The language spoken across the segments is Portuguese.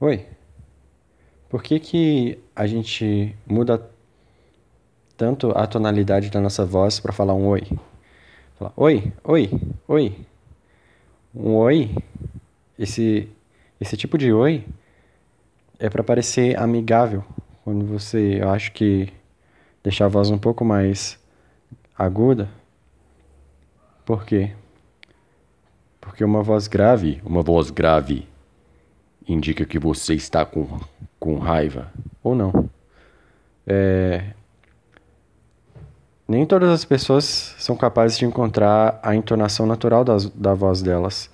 Oi. Por que que a gente muda tanto a tonalidade da nossa voz para falar um oi? Fala, oi, oi, oi. Um oi, esse, esse tipo de oi é para parecer amigável. Quando você, eu acho que deixar a voz um pouco mais aguda. Por quê? Porque uma voz grave, uma voz grave indica que você está com, com raiva ou não. É... Nem todas as pessoas são capazes de encontrar a entonação natural das, da voz delas.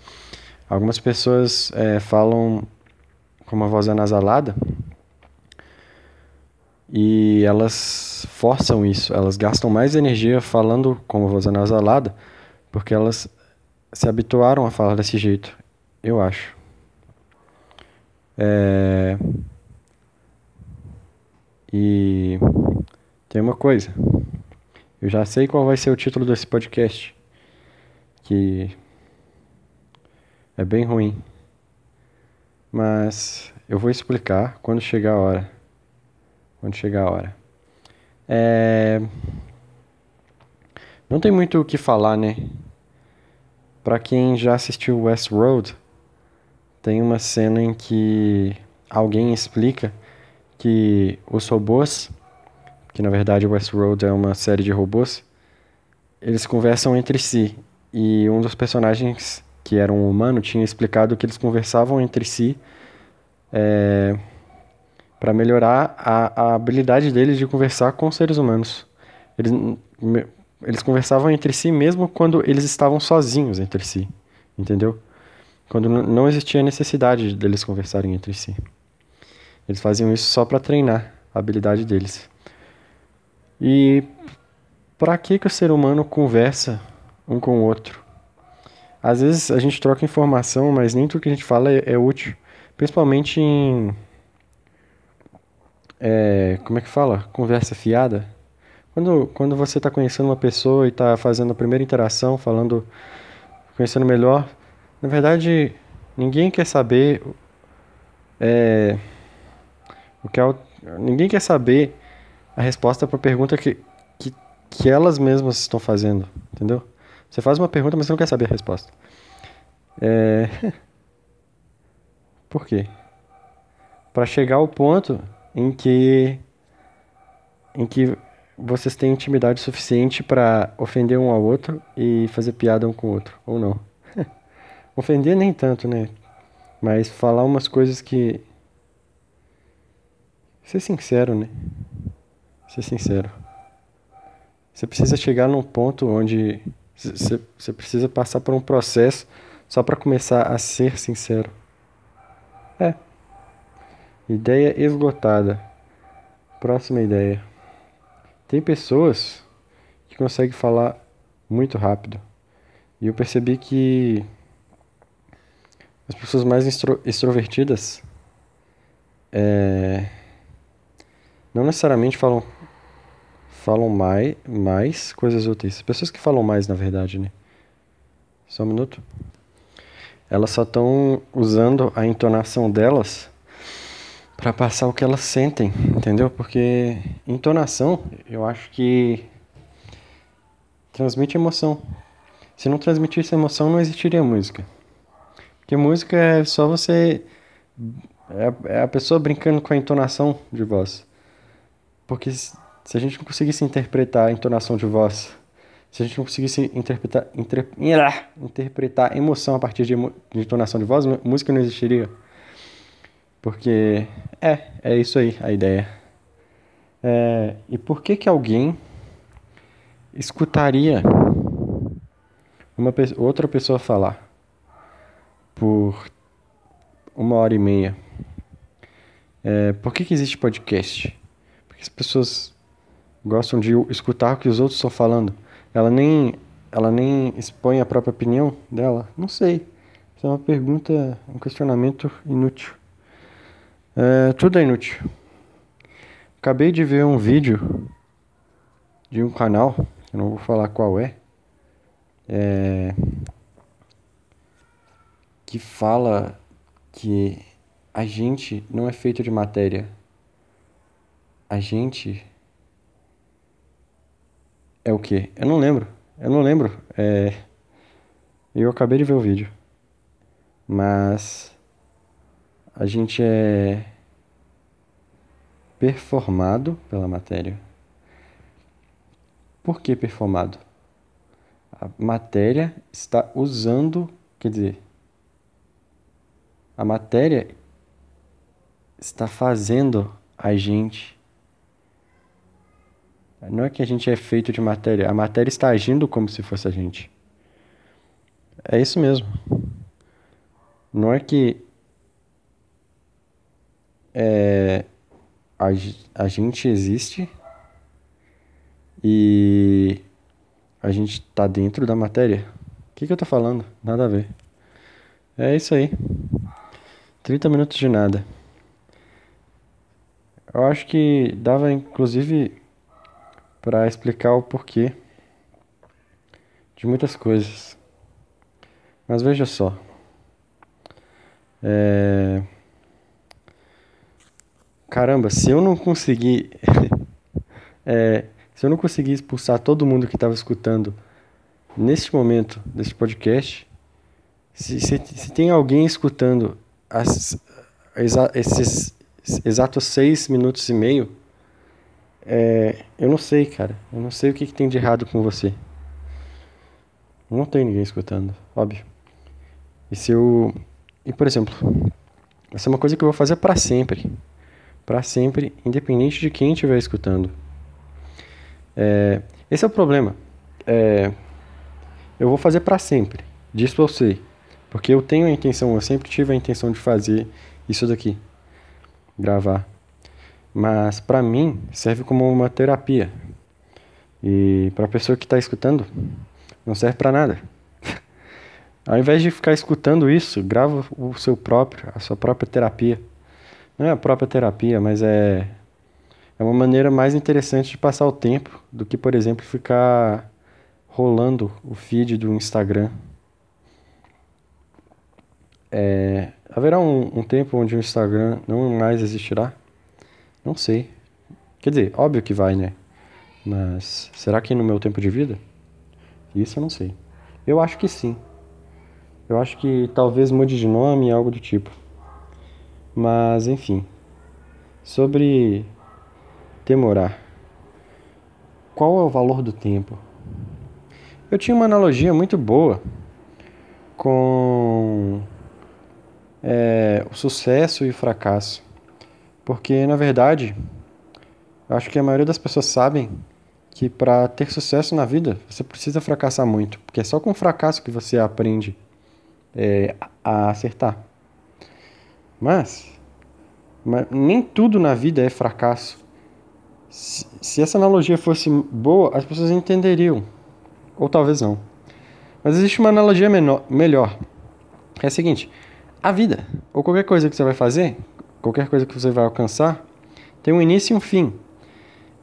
Algumas pessoas é, falam com uma voz anasalada e elas forçam isso, elas gastam mais energia falando com uma voz anasalada porque elas se habituaram a falar desse jeito, eu acho. É... E tem uma coisa. Eu já sei qual vai ser o título desse podcast. Que é bem ruim. Mas eu vou explicar quando chegar a hora. Quando chegar a hora. É... Não tem muito o que falar, né? Para quem já assistiu Westworld, tem uma cena em que alguém explica que os robôs, que na verdade Westworld é uma série de robôs, eles conversam entre si. E um dos personagens, que era um humano, tinha explicado que eles conversavam entre si é, para melhorar a, a habilidade deles de conversar com seres humanos. Eles eles conversavam entre si mesmo quando eles estavam sozinhos entre si, entendeu? Quando não existia necessidade deles conversarem entre si. Eles faziam isso só para treinar a habilidade deles. E para que que o ser humano conversa um com o outro? Às vezes a gente troca informação, mas nem tudo que a gente fala é, é útil, principalmente em é, como é que fala? Conversa fiada. Quando, quando você está conhecendo uma pessoa e está fazendo a primeira interação, falando, conhecendo melhor, na verdade, ninguém quer saber é, o que é, ninguém quer saber a resposta para a pergunta que, que, que elas mesmas estão fazendo, entendeu? Você faz uma pergunta, mas você não quer saber a resposta. É... Por quê? Para chegar ao ponto em que em que vocês têm intimidade suficiente para ofender um ao outro e fazer piada um com o outro, ou não. ofender nem tanto, né? Mas falar umas coisas que. Ser sincero, né? Ser sincero. Você precisa chegar num ponto onde você precisa passar por um processo só para começar a ser sincero. É. Ideia esgotada. Próxima ideia. Tem pessoas que conseguem falar muito rápido. E eu percebi que as pessoas mais extro extrovertidas é, não necessariamente falam falam mais, mais coisas úteis. As pessoas que falam mais, na verdade, né? Só um minuto. Elas só estão usando a entonação delas para passar o que elas sentem, entendeu? Porque entonação, eu acho que transmite emoção. Se não transmitisse emoção, não existiria música. Porque música é só você é, é a pessoa brincando com a entonação de voz. Porque se a gente não conseguisse interpretar a entonação de voz, se a gente não conseguisse interpretar, inter, interpretar emoção a partir de, de entonação de voz, música não existiria. Porque é, é isso aí a ideia. É, e por que que alguém escutaria uma outra pessoa falar por uma hora e meia? É, por que que existe podcast? Porque as pessoas gostam de escutar o que os outros estão falando. Ela nem, ela nem expõe a própria opinião dela? Não sei. Isso é uma pergunta, um questionamento inútil. É, tudo é inútil. Acabei de ver um vídeo de um canal, eu não vou falar qual é, é que fala que a gente não é feito de matéria. A gente é o quê? Eu não lembro. Eu não lembro. É... Eu acabei de ver o vídeo. Mas a gente é performado pela matéria. Por que performado? A matéria está usando, quer dizer, a matéria está fazendo a gente. Não é que a gente é feito de matéria, a matéria está agindo como se fosse a gente. É isso mesmo. Não é que é, a, a gente existe e a gente está dentro da matéria. O que, que eu tô falando? Nada a ver. É isso aí. 30 minutos de nada. Eu acho que dava inclusive para explicar o porquê de muitas coisas. Mas veja só. É... Caramba, se eu não conseguir. é, se eu não conseguir expulsar todo mundo que estava escutando neste momento desse podcast, se, se, se tem alguém escutando as, exa, esses exatos seis minutos e meio, é, eu não sei, cara. Eu não sei o que, que tem de errado com você. Não tem ninguém escutando, óbvio. E se eu. E por exemplo, essa é uma coisa que eu vou fazer para sempre. para sempre, independente de quem estiver escutando. É, esse é o problema. É, eu vou fazer para sempre. Diz pra você. Porque eu tenho a intenção, eu sempre tive a intenção de fazer isso daqui. Gravar. Mas para mim serve como uma terapia. E para a pessoa que está escutando, não serve para nada. Ao invés de ficar escutando isso, grava o seu próprio, a sua própria terapia. Não é a própria terapia, mas é é uma maneira mais interessante de passar o tempo do que, por exemplo, ficar rolando o feed do Instagram. É, haverá um, um tempo onde o Instagram não mais existirá? Não sei. Quer dizer, óbvio que vai, né? Mas será que no meu tempo de vida? Isso eu não sei. Eu acho que sim. Eu acho que talvez mude de nome, algo do tipo. Mas, enfim. Sobre demorar. Qual é o valor do tempo? Eu tinha uma analogia muito boa com é, o sucesso e o fracasso. Porque, na verdade, acho que a maioria das pessoas sabem que para ter sucesso na vida você precisa fracassar muito. Porque é só com fracasso que você aprende é, a acertar. Mas, mas nem tudo na vida é fracasso. Se, se essa analogia fosse boa, as pessoas entenderiam. Ou talvez não. Mas existe uma analogia menor, melhor. É a seguinte: a vida, ou qualquer coisa que você vai fazer, qualquer coisa que você vai alcançar, tem um início e um fim.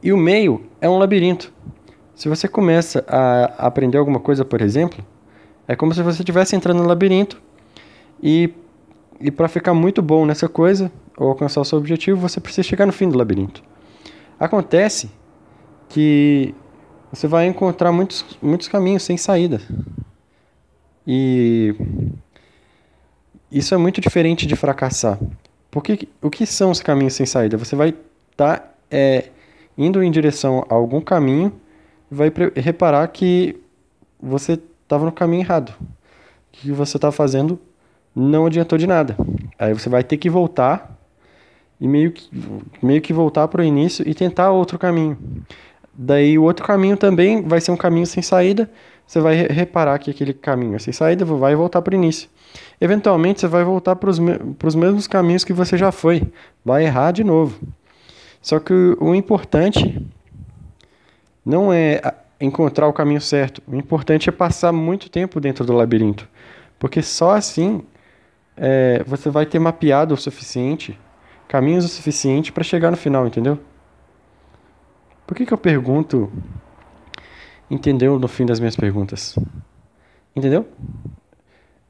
E o meio é um labirinto. Se você começa a aprender alguma coisa, por exemplo, é como se você estivesse entrando no labirinto e, e para ficar muito bom nessa coisa, ou alcançar o seu objetivo, você precisa chegar no fim do labirinto. Acontece que você vai encontrar muitos, muitos caminhos sem saída. E isso é muito diferente de fracassar. Porque o que são os caminhos sem saída? Você vai estar tá, é, indo em direção a algum caminho e vai reparar que você estava no caminho errado. O que você está fazendo não adiantou de nada. Aí você vai ter que voltar e meio que, meio que voltar para o início e tentar outro caminho. Daí o outro caminho também vai ser um caminho sem saída. Você vai reparar que aquele caminho é sem saída, vai voltar para o início. Eventualmente você vai voltar para os mesmos caminhos que você já foi. Vai errar de novo. Só que o, o importante não é encontrar o caminho certo. O importante é passar muito tempo dentro do labirinto. Porque só assim é, você vai ter mapeado o suficiente, caminhos o suficiente para chegar no final, entendeu? Por que, que eu pergunto? Entendeu no fim das minhas perguntas? Entendeu?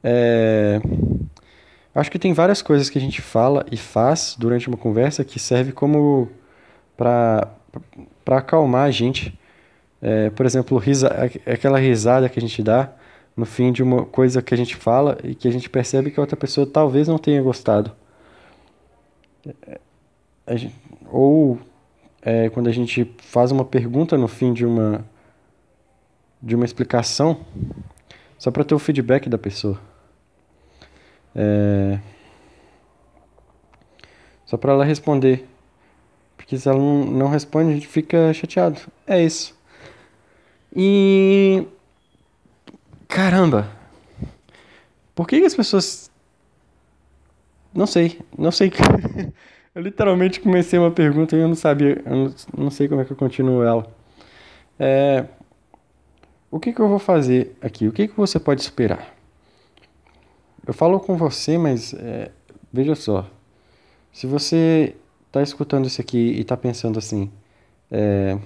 É... Acho que tem várias coisas que a gente fala e faz durante uma conversa que serve como para acalmar a gente. É, por exemplo, risa, aquela risada que a gente dá no fim de uma coisa que a gente fala e que a gente percebe que a outra pessoa talvez não tenha gostado. É, gente, ou é, quando a gente faz uma pergunta no fim de uma de uma explicação só para ter o feedback da pessoa. É... Só para ela responder. Porque se ela não, responde, a gente fica chateado. É isso. E. Caramba! Por que, que as pessoas. Não sei. Não sei. eu literalmente comecei uma pergunta e eu não sabia. Eu não, não sei como é que eu continuo ela. É. O que, que eu vou fazer aqui? O que, que você pode esperar? Eu falo com você, mas é, veja só. Se você está escutando isso aqui e está pensando assim, é,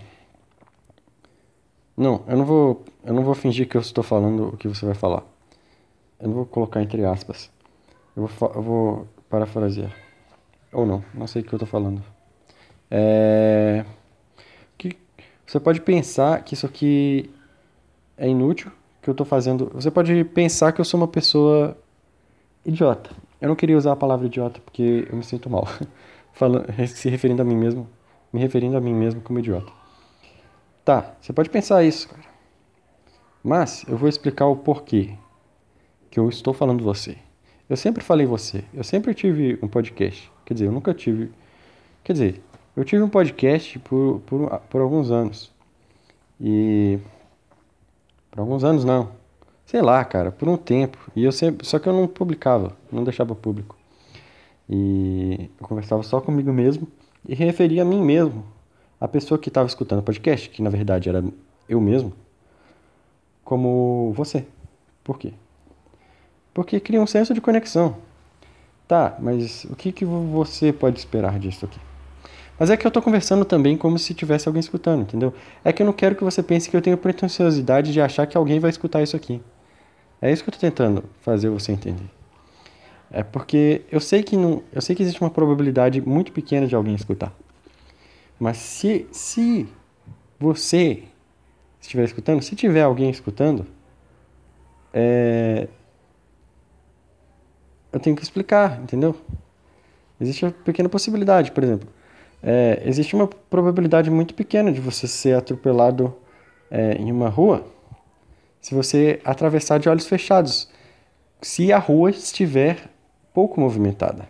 não, eu não vou, eu não vou fingir que eu estou falando o que você vai falar. Eu não vou colocar entre aspas. Eu vou, eu vou parafrasear. Ou não, não sei o que eu estou falando. É, que você pode pensar que isso aqui é inútil, que eu estou fazendo. Você pode pensar que eu sou uma pessoa idiota. Eu não queria usar a palavra idiota porque eu me sinto mal. Falando, se referindo a mim mesmo, me referindo a mim mesmo como idiota. Tá, você pode pensar isso, cara. Mas eu vou explicar o porquê que eu estou falando você. Eu sempre falei você. Eu sempre tive um podcast. Quer dizer, eu nunca tive. Quer dizer, eu tive um podcast por, por, por alguns anos. E. Por alguns anos não sei lá, cara, por um tempo. E eu sempre, só que eu não publicava, não deixava público. E eu conversava só comigo mesmo e referia a mim mesmo, a pessoa que estava escutando o podcast, que na verdade era eu mesmo, como você. Por quê? Porque cria um senso de conexão. Tá, mas o que, que você pode esperar disso aqui? Mas é que eu estou conversando também como se tivesse alguém escutando, entendeu? É que eu não quero que você pense que eu tenho pretensiosidade de achar que alguém vai escutar isso aqui. É isso que eu estou tentando fazer você entender. É porque eu sei que não, eu sei que existe uma probabilidade muito pequena de alguém escutar. Mas se se você estiver escutando, se tiver alguém escutando, é, eu tenho que explicar, entendeu? Existe uma pequena possibilidade, por exemplo. É, existe uma probabilidade muito pequena de você ser atropelado é, em uma rua se você atravessar de olhos fechados, se a rua estiver pouco movimentada.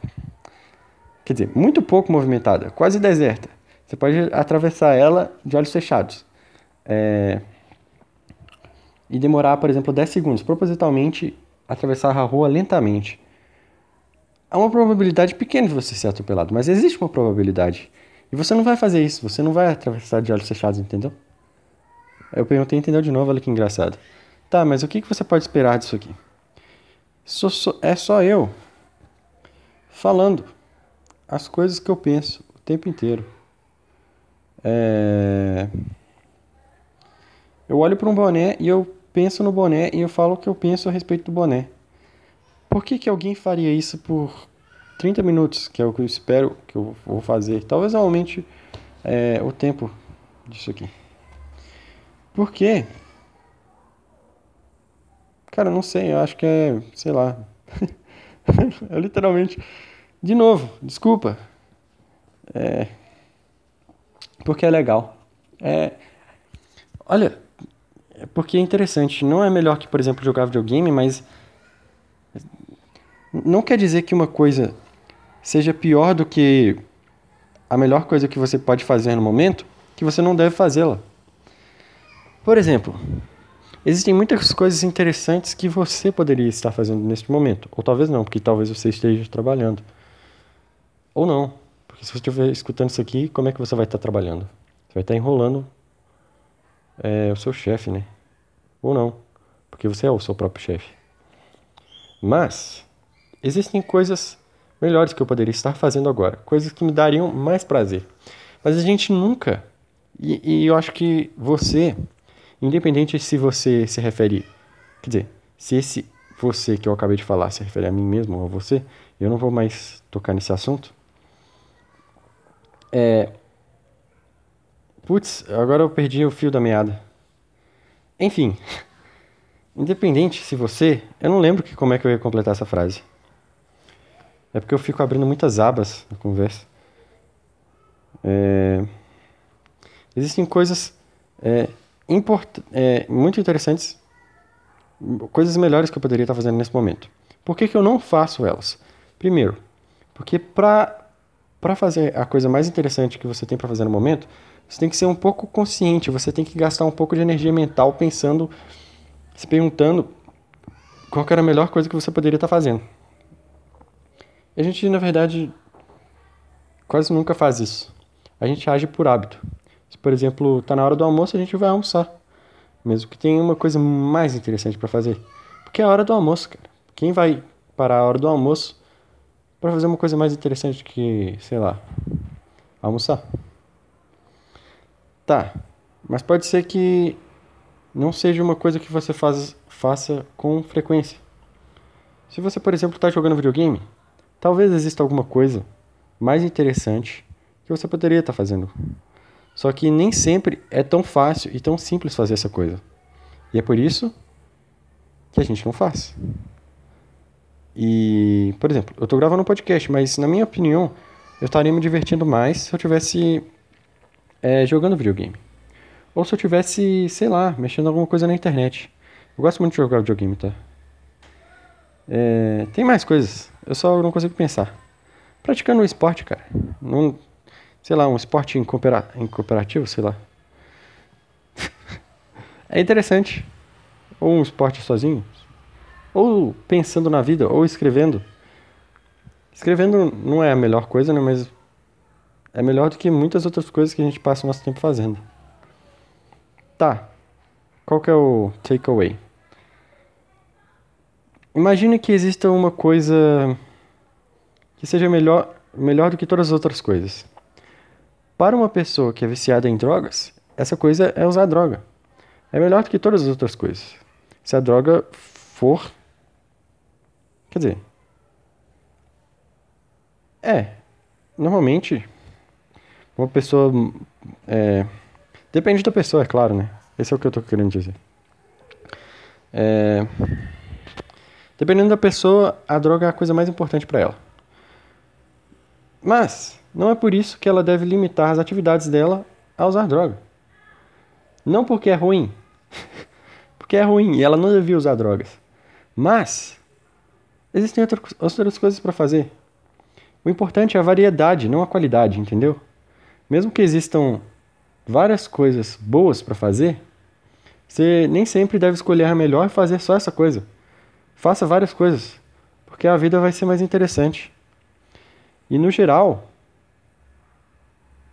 Quer dizer, muito pouco movimentada, quase deserta. Você pode atravessar ela de olhos fechados. É... E demorar, por exemplo, 10 segundos. Propositalmente, atravessar a rua lentamente. Há uma probabilidade pequena de você ser atropelado, mas existe uma probabilidade. E você não vai fazer isso, você não vai atravessar de olhos fechados, entendeu? Eu perguntei, entendeu de novo, olha que engraçado. Tá, mas o que você pode esperar disso aqui? é só eu falando as coisas que eu penso o tempo inteiro. É... Eu olho para um boné e eu penso no boné e eu falo o que eu penso a respeito do boné. Por que, que alguém faria isso por 30 minutos, que é o que eu espero que eu vou fazer? Talvez aumente é, o tempo disso aqui. Por quê? Cara, não sei, eu acho que é, sei lá. é literalmente. De novo, desculpa. É. Porque é legal. É. Olha, é porque é interessante. Não é melhor que, por exemplo, jogar videogame, mas. Não quer dizer que uma coisa seja pior do que a melhor coisa que você pode fazer no momento, que você não deve fazê-la. Por exemplo, Existem muitas coisas interessantes que você poderia estar fazendo neste momento. Ou talvez não, porque talvez você esteja trabalhando. Ou não. Porque se você estiver escutando isso aqui, como é que você vai estar trabalhando? Você vai estar enrolando é, o seu chefe, né? Ou não. Porque você é o seu próprio chefe. Mas, existem coisas melhores que eu poderia estar fazendo agora. Coisas que me dariam mais prazer. Mas a gente nunca. E, e eu acho que você Independente se você se refere. Quer dizer, se esse você que eu acabei de falar se refere a mim mesmo ou a você, Eu não vou mais tocar nesse assunto. É. Putz, agora eu perdi o fio da meada. Enfim. Independente se você. Eu não lembro que, como é que eu ia completar essa frase. É porque eu fico abrindo muitas abas na conversa. É, existem coisas é, import, é, muito interessantes, coisas melhores que eu poderia estar fazendo nesse momento. Por que, que eu não faço elas? Primeiro, porque para fazer a coisa mais interessante que você tem para fazer no momento, você tem que ser um pouco consciente, você tem que gastar um pouco de energia mental pensando, se perguntando qual era a melhor coisa que você poderia estar fazendo. A gente, na verdade, quase nunca faz isso. A gente age por hábito. Se, por exemplo, está na hora do almoço, a gente vai almoçar. Mesmo que tenha uma coisa mais interessante para fazer. Porque é a hora do almoço, cara. Quem vai parar a hora do almoço para fazer uma coisa mais interessante que, sei lá, almoçar? Tá, mas pode ser que não seja uma coisa que você faz, faça com frequência. Se você, por exemplo, está jogando videogame, Talvez exista alguma coisa mais interessante que você poderia estar fazendo. Só que nem sempre é tão fácil e tão simples fazer essa coisa. E é por isso que a gente não faz. E, por exemplo, eu estou gravando um podcast, mas na minha opinião, eu estaria me divertindo mais se eu tivesse é, jogando videogame. Ou se eu tivesse, sei lá, mexendo alguma coisa na internet. Eu gosto muito de jogar videogame, tá? É, tem mais coisas, eu só não consigo pensar. Praticando um esporte, cara. Num, sei lá, um esporte em, coopera, em cooperativo, sei lá. é interessante. Ou um esporte sozinho. Ou pensando na vida, ou escrevendo. Escrevendo não é a melhor coisa, né? Mas é melhor do que muitas outras coisas que a gente passa o nosso tempo fazendo. Tá. Qual que é o takeaway? Imagine que exista uma coisa que seja melhor, melhor do que todas as outras coisas. Para uma pessoa que é viciada em drogas, essa coisa é usar droga. É melhor do que todas as outras coisas. Se a droga for. Quer dizer. É. Normalmente, uma pessoa. É, depende da pessoa, é claro, né? Esse é o que eu estou querendo dizer. É. Dependendo da pessoa, a droga é a coisa mais importante para ela. Mas não é por isso que ela deve limitar as atividades dela a usar droga. Não porque é ruim. porque é ruim e ela não devia usar drogas. Mas existem outras coisas para fazer. O importante é a variedade, não a qualidade, entendeu? Mesmo que existam várias coisas boas para fazer, você nem sempre deve escolher a melhor e fazer só essa coisa. Faça várias coisas, porque a vida vai ser mais interessante. E no geral,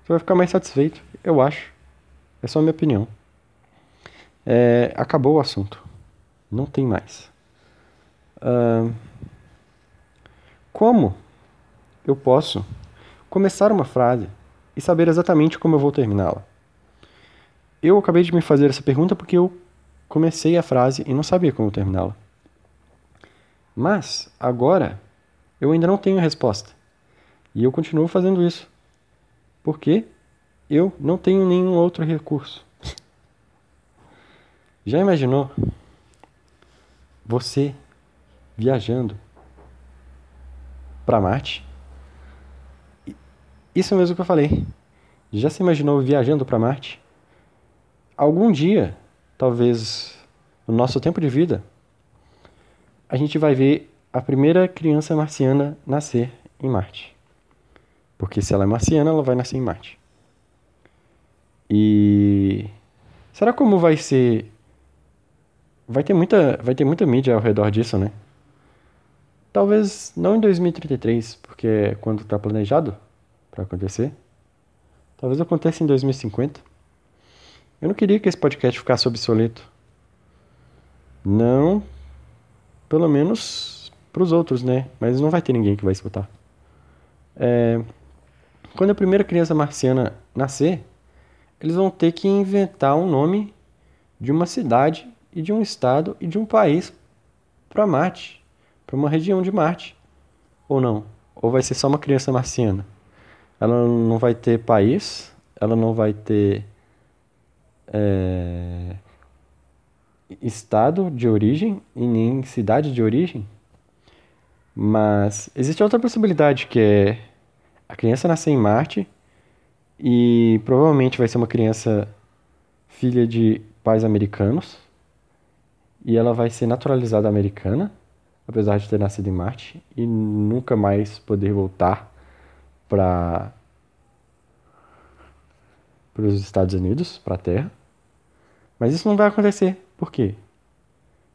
você vai ficar mais satisfeito, eu acho. É só a minha opinião. É, acabou o assunto. Não tem mais. Uh, como eu posso começar uma frase e saber exatamente como eu vou terminá-la? Eu acabei de me fazer essa pergunta porque eu comecei a frase e não sabia como terminá-la. Mas, agora, eu ainda não tenho a resposta. E eu continuo fazendo isso. Porque eu não tenho nenhum outro recurso. Já imaginou você viajando para Marte? Isso mesmo que eu falei. Já se imaginou viajando para Marte? Algum dia, talvez no nosso tempo de vida, a gente vai ver a primeira criança marciana nascer em Marte. Porque se ela é marciana, ela vai nascer em Marte. E será como vai ser vai ter muita vai ter muita mídia ao redor disso, né? Talvez não em 2033, porque é quando está planejado para acontecer. Talvez aconteça em 2050. Eu não queria que esse podcast ficasse obsoleto. Não pelo menos para os outros, né? Mas não vai ter ninguém que vai escutar. É, quando a primeira criança marciana nascer, eles vão ter que inventar um nome de uma cidade e de um estado e de um país para Marte, para uma região de Marte. ou não? Ou vai ser só uma criança marciana? Ela não vai ter país, ela não vai ter é, estado de origem e nem cidade de origem. Mas existe outra possibilidade que é a criança nascer em Marte e provavelmente vai ser uma criança filha de pais americanos e ela vai ser naturalizada americana, apesar de ter nascido em Marte e nunca mais poder voltar para para os Estados Unidos, para a Terra. Mas isso não vai acontecer. Por quê?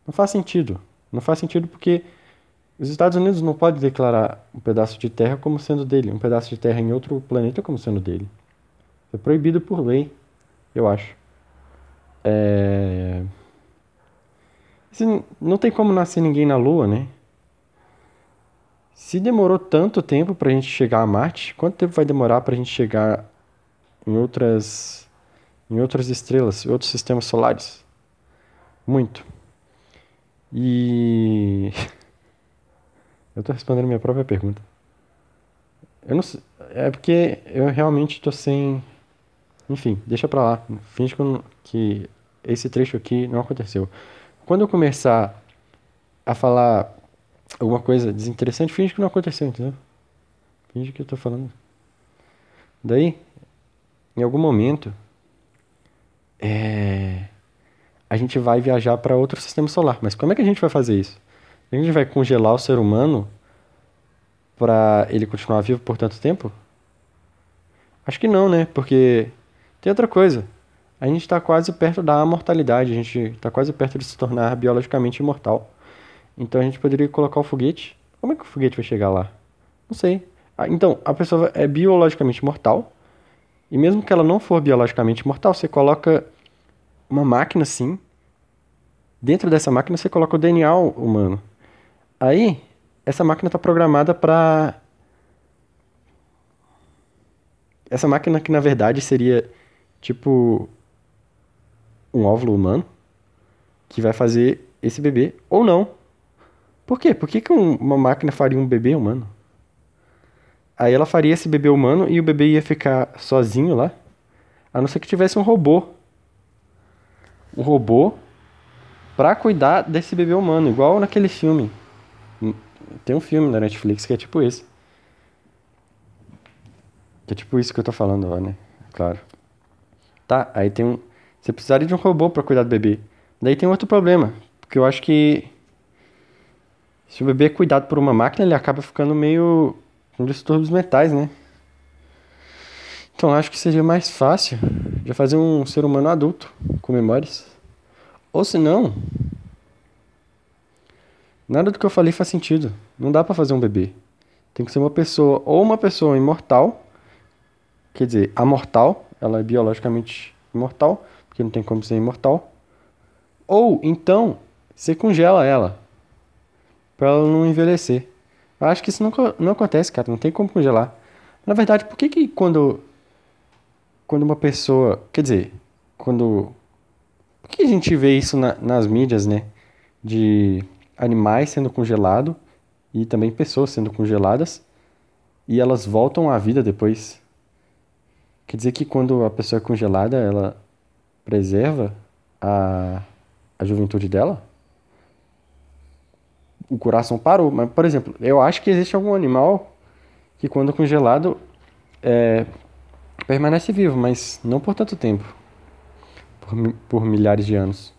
Não faz sentido. Não faz sentido porque os Estados Unidos não podem declarar um pedaço de terra como sendo dele, um pedaço de terra em outro planeta como sendo dele. É proibido por lei, eu acho. É... Não tem como nascer ninguém na Lua, né? Se demorou tanto tempo para a gente chegar a Marte, quanto tempo vai demorar para a gente chegar em outras, em outras estrelas, em outros sistemas solares? Muito. E eu estou respondendo minha própria pergunta. Eu não sei, é porque eu realmente estou sem, enfim, deixa para lá. Finge que esse trecho aqui não aconteceu. Quando eu começar a falar alguma coisa desinteressante, finge que não aconteceu, entendeu? Finge que eu tô falando. Daí, em algum momento, é... a gente vai viajar para outro sistema solar. Mas como é que a gente vai fazer isso? A gente vai congelar o ser humano para ele continuar vivo por tanto tempo? Acho que não, né? Porque tem outra coisa. A gente está quase perto da mortalidade, a gente está quase perto de se tornar biologicamente imortal. Então a gente poderia colocar o foguete. Como é que o foguete vai chegar lá? Não sei. Ah, então, a pessoa é biologicamente mortal. E mesmo que ela não for biologicamente mortal, você coloca uma máquina assim. Dentro dessa máquina você coloca o DNA humano. Aí, essa máquina está programada para. Essa máquina que na verdade seria tipo um óvulo humano que vai fazer esse bebê ou não. Por quê? Por que, que uma máquina faria um bebê humano? Aí ela faria esse bebê humano e o bebê ia ficar sozinho lá, a não ser que tivesse um robô. Um robô para cuidar desse bebê humano, igual naquele filme. Tem um filme da Netflix que é tipo esse. Que é tipo isso que eu tô falando, ó, né? Claro. Tá, aí tem um. Você precisaria de um robô para cuidar do bebê. Daí tem outro problema, porque eu acho que se o bebê é cuidado por uma máquina, ele acaba ficando meio com distúrbios mentais, né? Então acho que seria mais fácil de fazer um ser humano adulto com memórias. Ou se não, nada do que eu falei faz sentido. Não dá para fazer um bebê. Tem que ser uma pessoa ou uma pessoa imortal, quer dizer, amortal, ela é biologicamente imortal, porque não tem como ser imortal. Ou então você congela ela para ela não envelhecer. Eu acho que isso não, não acontece, cara. Não tem como congelar. Na verdade, por que que quando quando uma pessoa, quer dizer, quando por que a gente vê isso na, nas mídias, né? De animais sendo congelados e também pessoas sendo congeladas e elas voltam à vida depois. Quer dizer que quando a pessoa é congelada, ela preserva a, a juventude dela? o coração parou. Mas, por exemplo, eu acho que existe algum animal que quando congelado é, permanece vivo, mas não por tanto tempo. Por, por milhares de anos.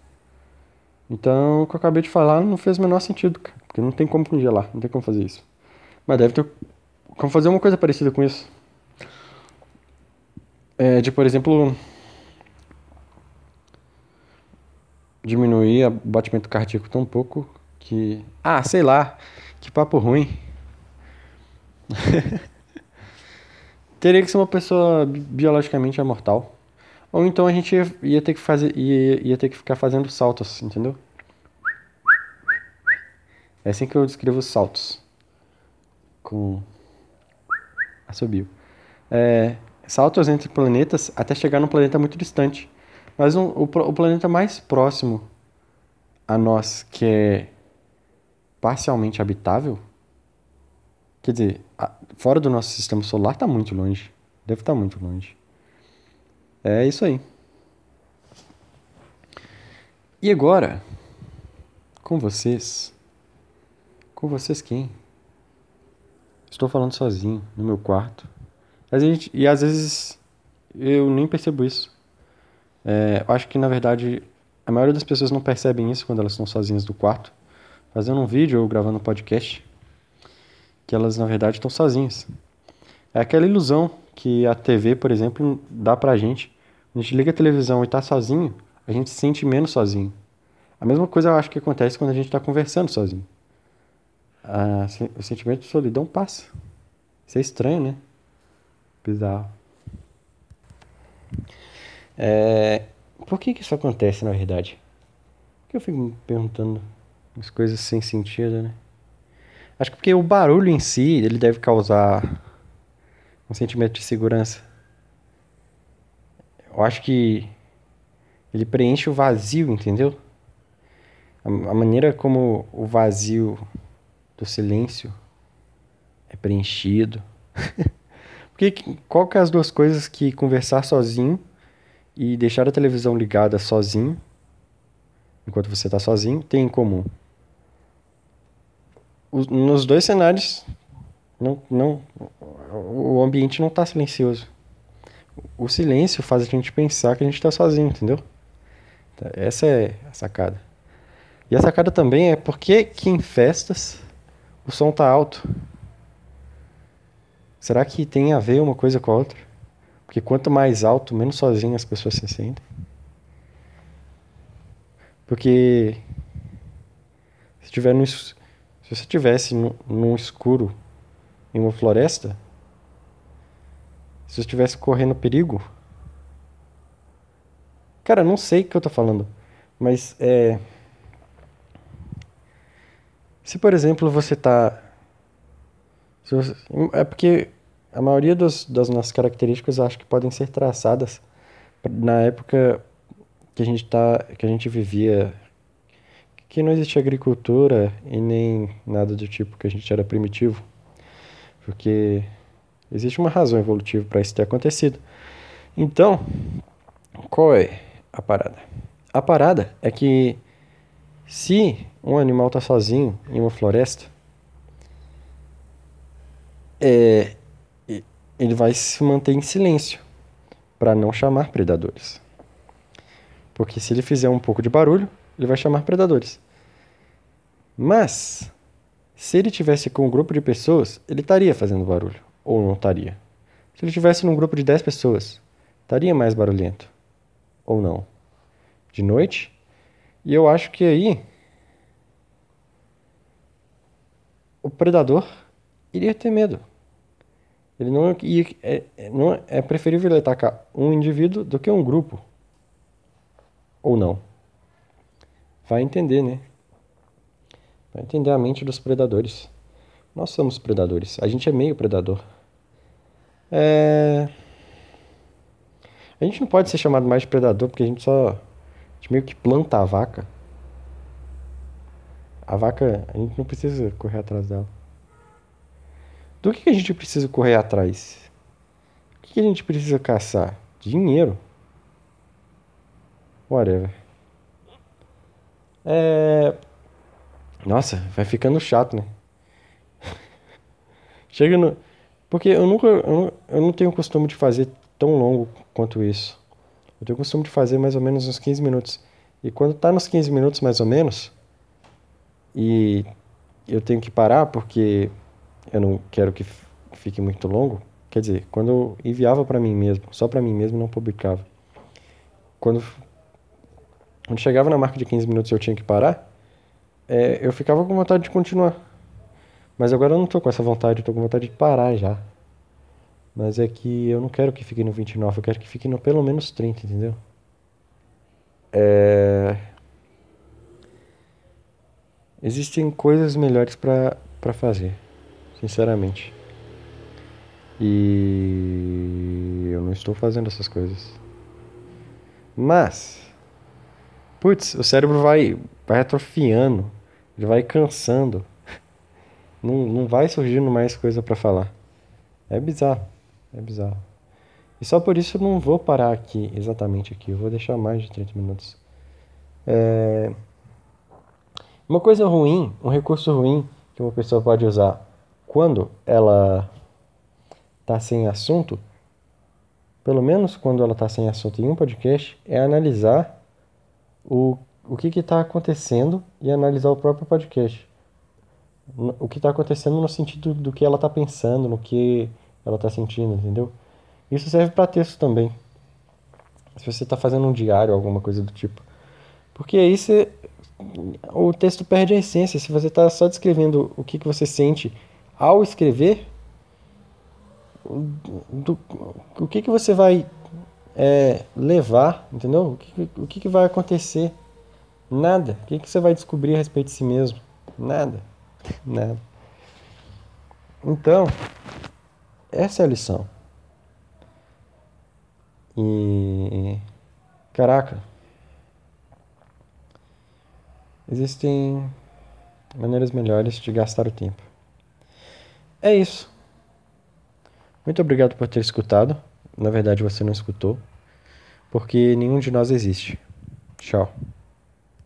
Então, o que eu acabei de falar não fez o menor sentido. Porque não tem como congelar, não tem como fazer isso. Mas deve ter como fazer uma coisa parecida com isso. É, de, por exemplo, diminuir o batimento cardíaco tão pouco que. Ah, sei lá. Que papo ruim. Teria que ser uma pessoa biologicamente imortal. Ou então a gente ia, ia ter que fazer. Ia, ia ter que ficar fazendo saltos, entendeu? É assim que eu descrevo os saltos. Com. Assobio. É, saltos entre planetas até chegar num planeta muito distante. Mas um, o, o planeta mais próximo a nós, que é parcialmente habitável, Quer dizer, fora do nosso sistema solar está muito longe. Deve estar tá muito longe. É isso aí. E agora, com vocês. Com vocês quem? Estou falando sozinho, no meu quarto. A gente, e às vezes eu nem percebo isso. É, eu acho que na verdade a maioria das pessoas não percebem isso quando elas estão sozinhas no quarto, fazendo um vídeo ou gravando um podcast, que elas na verdade estão sozinhas. É aquela ilusão que a TV, por exemplo, dá pra gente. A gente liga a televisão e tá sozinho, a gente se sente menos sozinho. A mesma coisa eu acho que acontece quando a gente está conversando sozinho. Ah, o sentimento de solidão passa. Isso é estranho, né? Bizarro. É, por que, que isso acontece na verdade? Porque eu fico me perguntando umas coisas sem sentido, né? Acho que porque o barulho em si, ele deve causar um sentimento de segurança. Eu acho que ele preenche o vazio, entendeu? A, a maneira como o vazio do silêncio é preenchido. Porque qual que é as duas coisas que conversar sozinho e deixar a televisão ligada sozinho, enquanto você está sozinho, tem em comum? Os, nos dois cenários, não, não, o ambiente não está silencioso. O silêncio faz a gente pensar que a gente está sozinho, entendeu? Essa é a sacada. E a sacada também é porque que em festas o som tá alto. Será que tem a ver uma coisa com a outra? Porque quanto mais alto, menos sozinhas as pessoas se sentem. Porque se tiver no, se você estivesse num escuro em uma floresta, se você estivesse correndo perigo, cara, não sei o que eu tô falando, mas é se por exemplo você tá você, é porque a maioria dos, das nossas características acho que podem ser traçadas na época que a gente tá, que a gente vivia, que não existia agricultura e nem nada do tipo que a gente era primitivo, porque existe uma razão evolutiva para isso ter acontecido. Então, qual é a parada? A parada é que se um animal está sozinho em uma floresta, é, ele vai se manter em silêncio para não chamar predadores. Porque se ele fizer um pouco de barulho, ele vai chamar predadores. Mas se ele tivesse com um grupo de pessoas, ele estaria fazendo barulho ou não estaria. Se ele tivesse num grupo de 10 pessoas, estaria mais barulhento ou não. De noite, e eu acho que aí o predador iria ter medo. Ele não ia, é, é, não é preferível ele atacar um indivíduo do que um grupo. Ou não. Vai entender, né? Vai entender a mente dos predadores. Nós somos predadores. A gente é meio predador. É... A gente não pode ser chamado mais de predador porque a gente só. A gente meio que planta a vaca. A vaca, a gente não precisa correr atrás dela. Do que a gente precisa correr atrás? O que a gente precisa caçar? Dinheiro. Whatever. É. Nossa, vai ficando chato, né? Chega no. Porque eu nunca. Eu eu não tenho costume de fazer tão longo quanto isso. Eu tenho costume de fazer mais ou menos uns 15 minutos. E quando tá nos 15 minutos mais ou menos, e eu tenho que parar porque eu não quero que fique muito longo. Quer dizer, quando eu enviava para mim mesmo, só para mim mesmo, não publicava. Quando, quando chegava na marca de 15 minutos eu tinha que parar, é, eu ficava com vontade de continuar. Mas agora eu não tô com essa vontade, eu tô com vontade de parar já. Mas é que eu não quero que fique no 29, eu quero que fique no pelo menos 30, entendeu? É... Existem coisas melhores para fazer sinceramente. E eu não estou fazendo essas coisas. Mas, putz, o cérebro vai, vai atrofiando, ele vai cansando. Não, não vai surgindo mais coisa para falar. É bizarro. É bizarro. E só por isso não vou parar aqui, exatamente aqui. Eu vou deixar mais de 30 minutos. É... Uma coisa ruim, um recurso ruim que uma pessoa pode usar quando ela está sem assunto, pelo menos quando ela está sem assunto em um podcast, é analisar o, o que está acontecendo e analisar o próprio podcast. O que está acontecendo no sentido do que ela está pensando, no que ela está sentindo, entendeu? Isso serve para texto também. Se você está fazendo um diário, alguma coisa do tipo. Porque aí você, o texto perde a essência. Se você está só descrevendo o que, que você sente ao escrever, do, o que, que você vai é, levar, entendeu? O que, o que, que vai acontecer? Nada. O que, que você vai descobrir a respeito de si mesmo? Nada. Nada. Então, essa é a lição. E. Caraca. Existem maneiras melhores de gastar o tempo. É isso. Muito obrigado por ter escutado. Na verdade, você não escutou, porque nenhum de nós existe. Tchau.